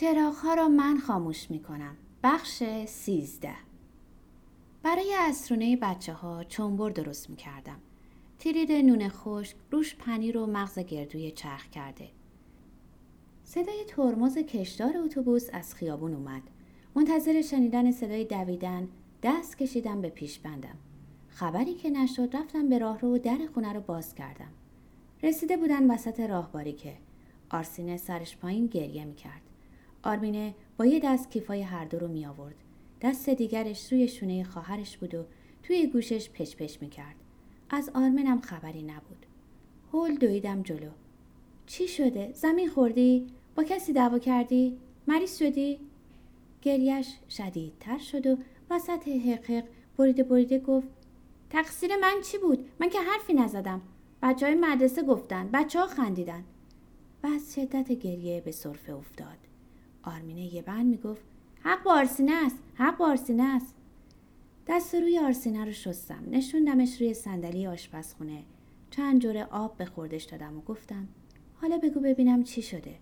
چراغها را من خاموش می کنم. بخش سیزده برای اسرونه بچه ها چنبر درست می کردم. تیرید نون خشک روش پنیر و مغز گردوی چرخ کرده. صدای ترمز کشدار اتوبوس از خیابون اومد. منتظر شنیدن صدای دویدن دست کشیدم به پیش بندم. خبری که نشد رفتم به راه رو و در خونه رو باز کردم. رسیده بودن وسط راهباری که آرسینه سرش پایین گریه می کرد. آرمینه با یه دست کیفای هر دو رو می آورد. دست دیگرش روی شونه خواهرش بود و توی گوشش پچ پچ می کرد. از آرمنم خبری نبود. هول دویدم جلو. چی شده؟ زمین خوردی؟ با کسی دعوا کردی؟ مریض شدی؟ گریش شدیدتر شد و وسط حقق بریده بریده گفت تقصیر من چی بود؟ من که حرفی نزدم. بچه های مدرسه گفتن. بچه ها خندیدن. و از شدت گریه به صرفه افتاد. آرمینه یه بند می‌گفت حق با آرسینه است. حق با آرسینه است. دست روی آرسینه رو شستم. نشوندمش روی صندلی آشپزخونه. چند جوره آب به خوردش دادم و گفتم حالا بگو ببینم چی شده.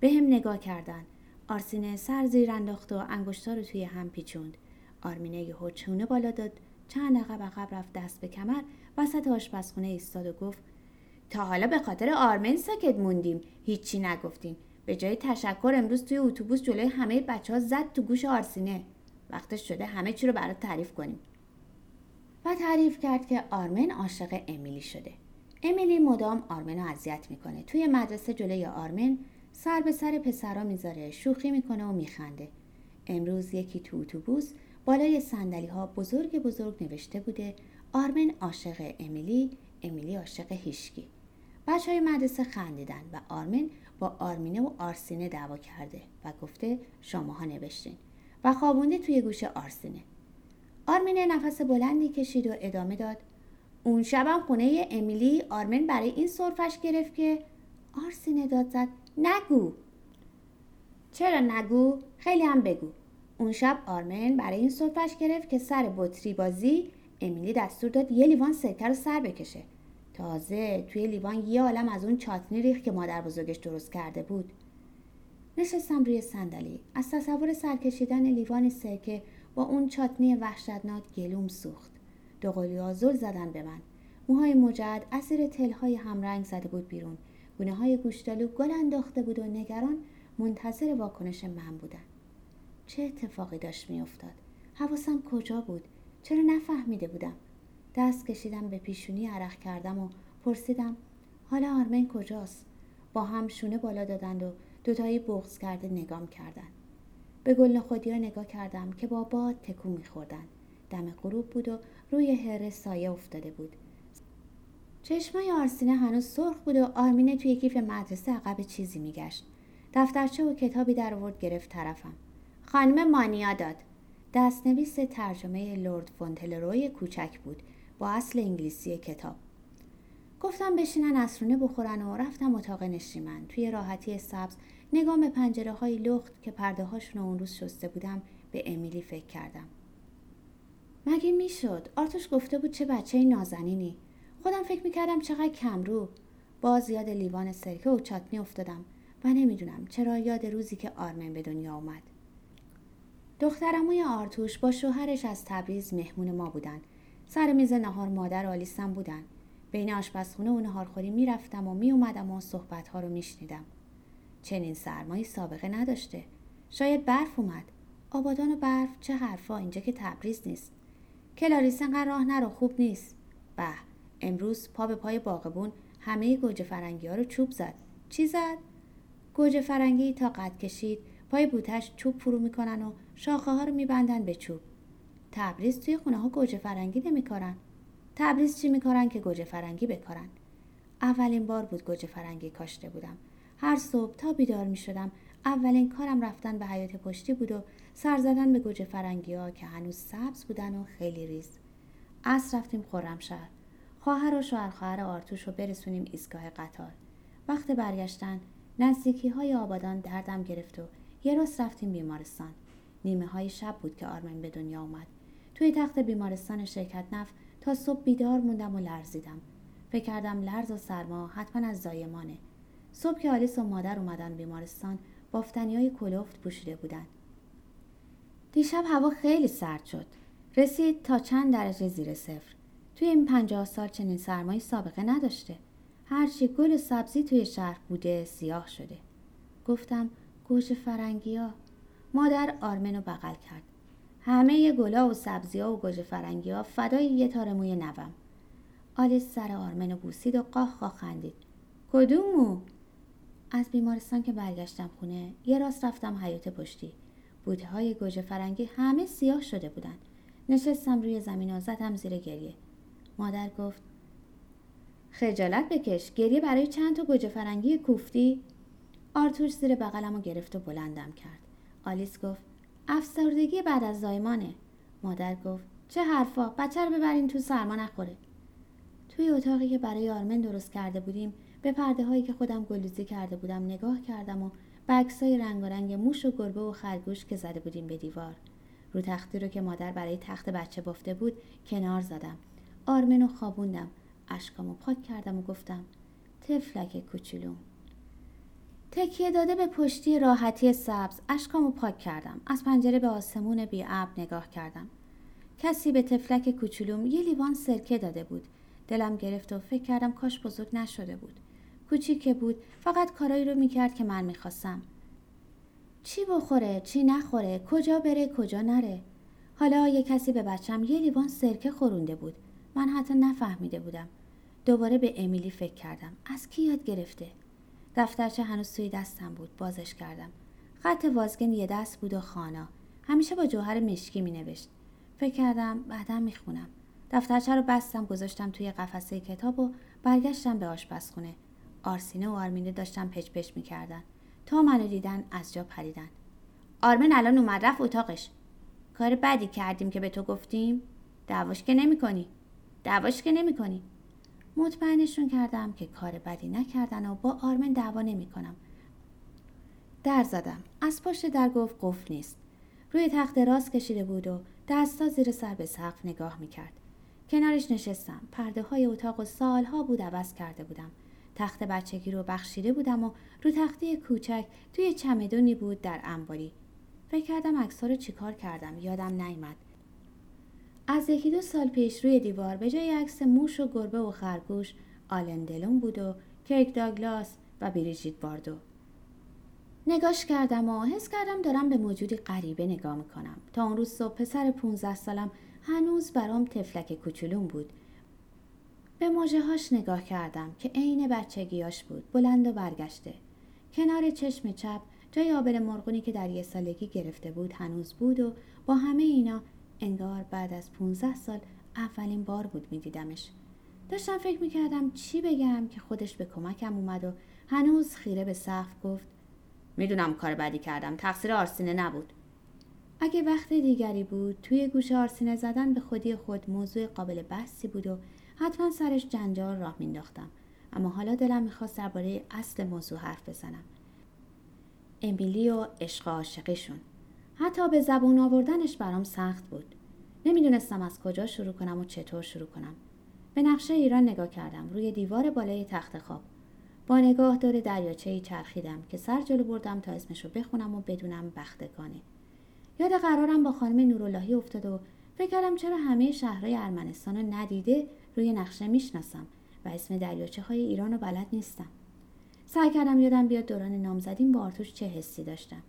به هم نگاه کردن. آرسینه سر زیر انداخت و انگشتا رو توی هم پیچوند. آرمینه یهو چونه بالا داد چند عقب عقب رفت دست به کمر وسط آشپزخونه ایستاد و گفت تا حالا به خاطر آرمن ساکت موندیم هیچی نگفتیم به جای تشکر امروز توی اتوبوس جلوی همه بچه ها زد تو گوش آرسینه. وقتش شده همه چی رو برات تعریف کنیم. و تعریف کرد که آرمن عاشق امیلی شده. امیلی مدام آرمن رو اذیت می‌کنه. توی مدرسه جلوی آرمن سر به سر پسرا می‌ذاره شوخی می‌کنه و میخنده. امروز یکی تو اتوبوس بالای سندلی ها بزرگ بزرگ نوشته بوده آرمن عاشق امیلی امیلی عاشق هیشکی. بچه های مدرسه خندیدن و آرمن با آرمینه و آرسینه دعوا کرده و گفته شماها نوشتین و خوابونده توی گوش آرسینه آرمینه نفس بلندی کشید و ادامه داد اون شبم خونه امیلی آرمن برای این صرفش گرفت که آرسینه داد زد نگو. چرا نگو؟ خیلی هم بگو. اون شب آرمن برای این صرفش گرفت که سر بطری بازی امیلی دستور داد یه لیوان سرکه رو سر بکشه. تازه توی لیوان یه عالم از اون چاتنی ریخ که مادر بزرگش درست کرده بود. نشستم روی صندلی. از تصور سرکشیدن لیوان سرکه با اون چاتنی وحشتناک گلوم سوخت. دوقلوها زل زدن به من. موهای مجعد از زیر تلهای همرنگ زده بود بیرون. گونه های گوشتالو گل انداخته بود و نگران منتظر واکنش من بودن. چه اتفاقی داشت میافتاد؟ حواسم کجا بود؟ چرا نفهمیده بودم؟ دست کشیدم به پیشونی عرق کردم و پرسیدم حالا آرمن کجاست؟ با هم شونه بالا دادند و دوتایی بغز کرده نگام کردند. به گل خودیا نگاه کردم که با باد تکون میخوردن دم غروب بود و روی هره سایه افتاده بود. چشمای آرسینه هنوز سرخ بود و آرمینه توی کیف مدرسه عقب چیزی میگشت. دفترچه و کتابی در آورد گرفت طرفم. خانم مانیا داد. دستنویس ترجمه لورد فونتلروی کوچک بود. با اصل انگلیسی کتاب. گفتم بشینن اسرونه بخورن و رفتم اتاق نشیمن. توی راحتی سبز نگاه به پنجره های لخت که پرده هاشون اون روز شسته بودم به امیلی فکر کردم. مگه می‌شد؟ آرتوش گفته بود چه بچه نازنینی. خودم فکر می‌کردم چقدر کمرو. باز یاد لیوان سرکه و چاتنی افتادم و نمی‌دونم چرا یاد روزی که آرمن به دنیا اومد. دخترموی آرتوش با شوهرش از تبریز مهمون ما بودن. سر میز نهار مادر و آلیسم بودن. بین آشپزخونه و نهارخوری می‌رفتم و میومدم و صحبتها رو میشنیدم. چنین سرمایی سابقه نداشته. شاید برف اومد. آبادان و برف چه حرفا اینجا که تبریز نیست. کلاریس انقدر راه نرو خوب نیست. به امروز پا به پای باغبون همه گوجه فرنگی ها رو چوب زد. چی زد؟ گوجه فرنگی تا قد کشید پای بوته‌ش چوب فرو می‌کنن و شاخه ها رو میبندن به چوب. تبریز توی خونه ها گوجه فرنگی نمیکارن. تبریز چی میکارن که گوجه فرنگی بکارن. اولین بار بود گوجه فرنگی کاشته بودم. هر صبح تا بیدار می شدم اولین کارم رفتن به حیات پشتی بود و سر زدن به گوجه فرنگی ها که هنوز سبز بودن و خیلی ریز. از رفتیم خرمشهر خواهر و شوهر خواهر آرتوش رو برسونیم ایستگاه قطار. وقت برگشتن نزدیکی های آبادان دردم گرفت و یه روز رفتیم بیمارستان. نیمه های شب بود که آرمن به دنیا اومد. توی تخت بیمارستان شرکت نف تا صبح بیدار موندم و لرزیدم. فکر کردم لرز و سرما حتما از زایمانه. صبح که آلیس و مادر اومدن بیمارستان بافتنی های کلفت پوشیده بودند دیشب هوا خیلی سرد شد. رسید تا چند درجه زیر صفر. توی این پنجاه سال چنین سرمایی سابقه نداشته. هرچی گل و سبزی توی شهر بوده سیاه شده. گفتم گوش فرنگی ها مادر آرمن رو بغل کرد. همه گلا و سبزی ها و گوجه فرنگی ها فدای یه تار موی نوم. آلیس سر آرمن رو بوسید و قاه قاه خندید. کدوم مو از بیمارستان که برگشتم خونه یه راست رفتم حیات پشتی. بوته های گوجه فرنگی همه سیاه شده بودن. نشستم روی زمین و زدم زیر گریه. مادر گفت خجالت بکش گریه برای چند تا گوجه فرنگی کوفتی؟ آرتوش زیر بغلم و گرفت و بلندم کرد. آلیس گفت افسردگی بعد از زایمانه. مادر گفت چه حرفا بچه رو ببرین تو سرما نخوره. توی اتاقی که برای آرمن درست کرده بودیم به پرده هایی که خودم گلوزی کرده بودم نگاه کردم و به عکسای رنگارنگ موش و گربه و خرگوش که زده بودیم به دیوار. رو تختی رو که مادر برای تخت بچه بافته بود کنار زدم. آرمن و خوابوندم. اشکامو پاک کردم و گفتم تفلک کوچولوم. تکیه داده به پشتی راحتی سبز. اشکامو پاک کردم. از پنجره به آسمون بی نگاه کردم. کسی به تفلک کوچولوم یه لیوان سرکه داده بود. دلم گرفت و فکر کردم کاش بزرگ نشده بود. کوچیک که بود فقط کارایی رو می‌کرد که من می‌خواستم. چی بخوره؟ چی نخوره؟ کجا بره؟ کجا نره؟ حالا یه کسی به بچم یه لیوان سرکه خورونده بود. من حتی نفهمیده بودم. دوباره به امیلی فکر کردم. از کی یاد گرفته؟ دفترچه هنوز توی دستم بود. بازش کردم. خط وازگن یه دست بود و خانا. همیشه با جوهر مشکی می نوشت فکر کردم بعدا می خونم دفترچه رو بستم گذاشتم توی قفسه کتاب و برگشتم به آشپزخونه. آرسینه و آرمینه داشتم پچ می‌کردن. تا منو دیدن از جا پریدن. آرمین الان اومد رفت اتاقش. کار بدی کردیم که به تو گفتیم؟ دعواش که نمی کنی دعواش که نمی کنی مطمئنشون کردم که کار بدی نکردن و با آرمن دعوا نمی کنم در زدم. از پشت در گفت قفل نیست. روی تخت راست کشیده بود و دستا زیر سر به سقف نگاه می کرد کنارش نشستم. پرده های اتاق و سالها بود عوض کرده بودم. تخت بچگی رو بخشیده بودم و رو تختی کوچک توی چمدونی بود در انباری. فکر کردم عکس رو چیکار کردم. یادم نیامد. از یکی دو سال پیش روی دیوار به جای عکس موش و گربه و خرگوش آلندلون بود و کیک داگلاس و بریجیت باردو. نگاش کردم و حس کردم دارم به موجودی غریبه نگاه می‌کنم. تا اون روز صبح پسر 15 سالم هنوز برام تفلک کوچولون بود. به موجه هاش نگاه کردم که عین بچگیاش بود بلند و برگشته. کنار چشم چپ جای آبل مرغونی که در یه سالگی گرفته بود هنوز بود و با همه اینا انگار بعد از 15 سال اولین بار بود میدیدمش. داشتم فکر می‌کردم چی بگم که خودش به کمکم اومد و هنوز خیره به سقف گفت می‌دونم کار بدی کردم تقصیر آرسینه نبود. اگه وقت دیگری بود توی گوش آرسینه زدن به خودی خود موضوع قابل بحثی بود و حتما سرش جنجال راه مینداختم اما حالا دلم می‌خواست درباره اصل موضوع حرف بزنم. امیلی و عشق عاشقیشون. حتی به زبون آوردنش برام سخت بود. نمی‌دونستم از کجا شروع کنم و چطور شروع کنم. به نقشه ایران نگاه کردم روی دیوار بالای تخت خواب. با نگاه دور دریاچه چرخیدم که سر جلو بردم تا اسمش رو بخونم و بدونم بختگانه. یاد قرارم با خانم نوراللهی افتاد و فکر کردم چرا همه شهرهای ارمنستان رو ندیده روی نقشه می‌شناسم و اسم دریاچه های ایران رو بلد نیستم. سعی کردم یادم بیاد دوران نامزدیم با آرتوش چه حسی داشتم.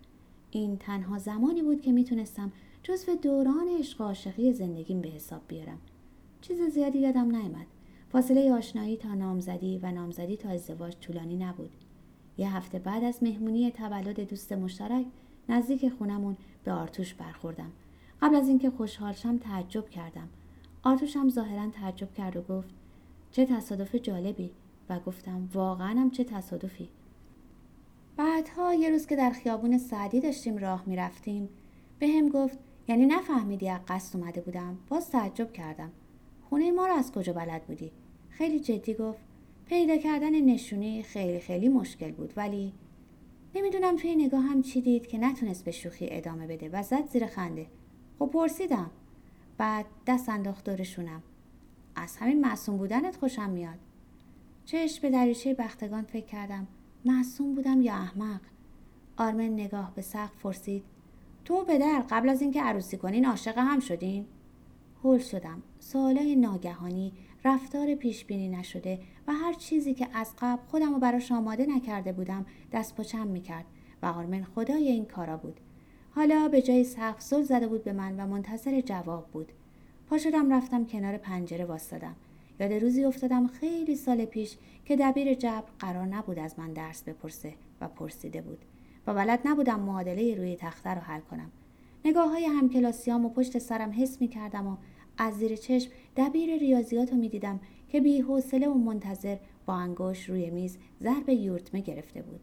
این تنها زمانی بود که می‌تونستم جزو دوران عشق عاشقی زندگیم به حساب بیارم. چیز زیادی یادم نیامد فاصله آشنایی تا نامزدی و نامزدی تا ازدواج طولانی نبود. یه هفته بعد از مهمونی تولد دوست مشترک نزدیک خونمون به آرتوش برخوردم. قبل از اینکه خوشحال شم تعجب کردم. آرتوش هم ظاهرا تعجب کرد و گفت چه تصادف جالبی. و گفتم واقعا هم چه تصادفی. بعدها یه روز که در خیابون سعدی داشتیم راه می‌رفتیم. به هم گفت یعنی نفهمیدی از قصد اومده بودم. باز تعجب کردم. خونه ما رو از کجا بلد بودی? خیلی جدی گفت پیدا کردن نشونی خیلی خیلی مشکل بود ولی نمی‌دونم توی نگاه هم چی دید که نتونست به شوخی ادامه بده و زد زیر خنده. خب پرسیدم. بعد دست انداخت دورشونم. از همین معصوم بودنت خوشم میاد. چش به دریچه بختگان فکر کردم. معصوم بودم یا احمق؟ آرمن نگاه به سقف پرسید تو پدر قبل از اینکه عروسی کنین عاشق هم شدین؟ هول شدم. سوالای ناگهانی رفتار پیش بینی نشده و هر چیزی که از قبل خودم رو براش آماده نکرده بودم دست پچم می‌کرد و آرمن خدای این کارا بود. حالا به جای سقف زل زده بود به من و منتظر جواب بود. پا شدم رفتم کنار پنجره واستادم یاد روزی افتادم خیلی سال پیش که دبیر جبر قرار نبود از من درس بپرسه و پرسیده بود و بلد نبودم معادله روی تخته رو حل کنم. نگاه های همکلاسیام و پشت سرم حس می کردم و از زیر چشم دبیر ریاضیات رو می دیدم که بی حوصله و منتظر با انگوش روی میز ضرب یورتمه گرفته بود.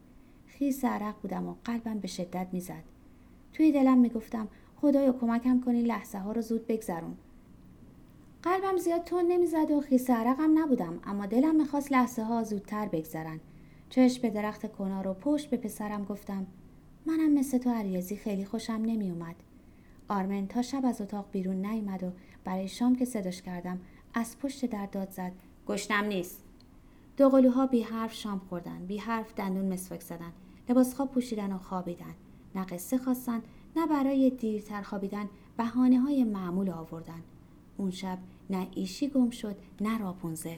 خیس عرق بودم و قلبم به شدت می‌زد. توی دلم می‌گفتم خدایا کمکم کنی لحظه ها رو زود بگذرون. قلبم زیاد تون نمی‌زد و خیس عرقم نبودم اما دلم می‌خواست لحظه ها زودتر بگذرن. چشم به درخت کنار و پشت به پسرم گفتم منم مثل تو عریازی خیلی خوشم نمیومد آرمن تا شب از اتاق بیرون نیامد و برای شام که صداش کردم از پشت در داد زد گشتم نیست. دو قلوها بی حرف شام خوردن بی حرف دندون مسواک زدن لباس خواب پوشیدن و خوابیدن. نه قصه خواستن نه برای دیرتر خوابیدن بهانه های معمول آوردن. اون شب نه ایشی گم شد نه راپونزل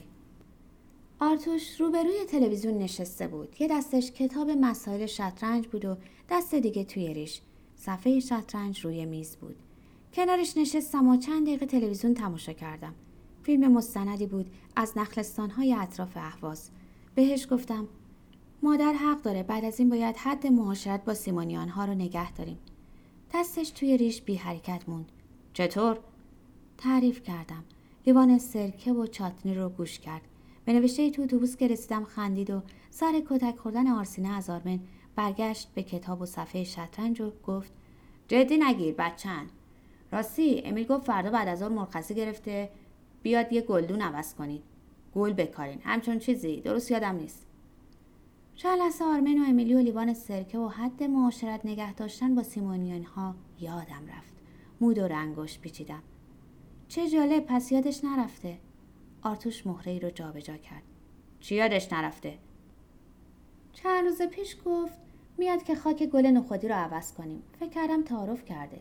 آرتوش روبروی تلویزیون نشسته بود. یه دستش کتاب مسائل شطرنج بود و دست دیگه توی ریش. صفحه شطرنج روی میز بود. کنارش نشستم و چند دقیقه تلویزیون تماشا کردم. فیلم مستندی بود از نخلستانهای اطراف اهواز. بهش گفتم مادر حق داره بعد از این باید حد معاشرت با سیمونیان ها رو نگه داریم. دستش توی ریش بی حرکت موند. چطور؟ تعریف کردم. لیوان سرکه و چاتنی رو گوش کرد. به نوشته تو اتوبوس که رسیدم خندید و سر کتک خوردن آرسینه از آرمن برگشت به کتاب و صفحه شطرنج و گفت جدی نگیر بچن راستی؟ امیل گفت فردا بعد از آن مرخصی گرفته. بیاد یه گلدون عوض کنید. گل بکارین. همچون چیزی. درست یادم نیست. چند لحظه آرمن و امیلی و لیوان سرکه و حد معاشرت نگه داشتن با سیمونیان ها یادم رفت. مود و رنگش پیچیدم. چه جالب پس یادش نرفته. آرتوش مهره ای رو جابجا کرد. چی یادش نرفته؟ چند روز پیش گفت میاد که خاک گل نخودی رو عوض کنیم. فکر کردم تعارف کرده.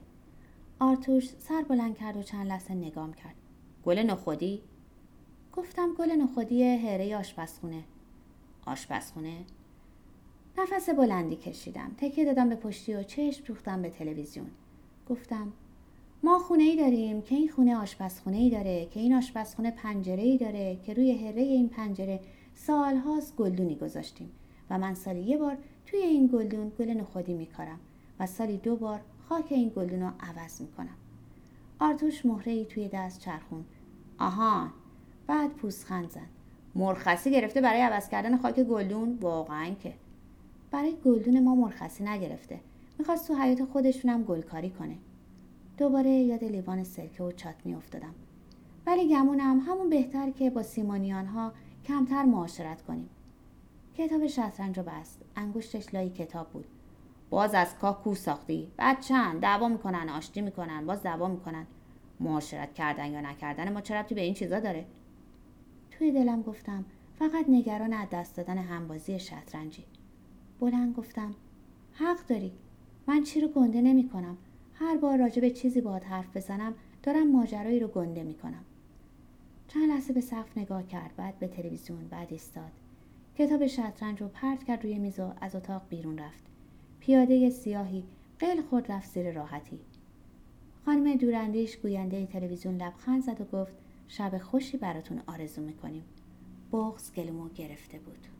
آرتوش سر بلند کرد و چند لحظه نگام کرد. گل نخودی؟ گفتم گل نخودی هره آشپزخونه. آشپزخونه؟ نفس بلندی کشیدم. تکیه دادم به پشتی و چشم دوختم به تلویزیون. گفتم ما خونه ای داریم که این خونه آشپزخونه ای داره که این آشپزخونه پنجره ای داره که روی هره این پنجره سالهاست گلدونی گذاشتیم. و من سالی یه بار توی این گلدون گل نخودی میکارم و سالی دو بار خاک این گلدون رو عوض می‌کنم. آرتوش مهره ای توی دست چرخون آهان بعد پوسخند زد. مرخصی گرفته برای عوض کردن خاک گلدون؟ واقعا که. برای گلدون ما مرخصی نگرفته. می‌خواست تو حیات خودشونم گلکاری کنه. دوباره یاد لیوان سرکه و چاتنی افتادم. ولی گمونم همون بهتر که با سیمانیان ها کمتر معاشرت کنیم. کتاب شطرنج رو بست. انگشتش لای کتاب بود. باز از کاه کو ساختی. بعد چند؟ دعوا می‌کنن آشتی می‌کنن باز دعوا می‌کنن. معاشرت کردن یا نکردن ما چه به این چیزا داره؟ توی دلم گفتم فقط نگران از دست دادن همبازی شطرنجی. بلند گفتم حق داری. من چی رو گنده نمی کنم هر بار راجع به چیزی باهات حرف بزنم دارم ماجرایی رو گنده می کنم چند لحظه به سقف نگاه کرد بعد به تلویزیون بعد ایستاد. کتاب شطرنج رو پرت کرد روی میز و از اتاق بیرون رفت. پیاده سیاهی قل خود رفت زیر راحتی. خانم دوراندیش گوینده تلویزیون لبخند زد و گفت شب خوشی براتون آرزو می‌کنیم. بغز گلمو گرفته بود.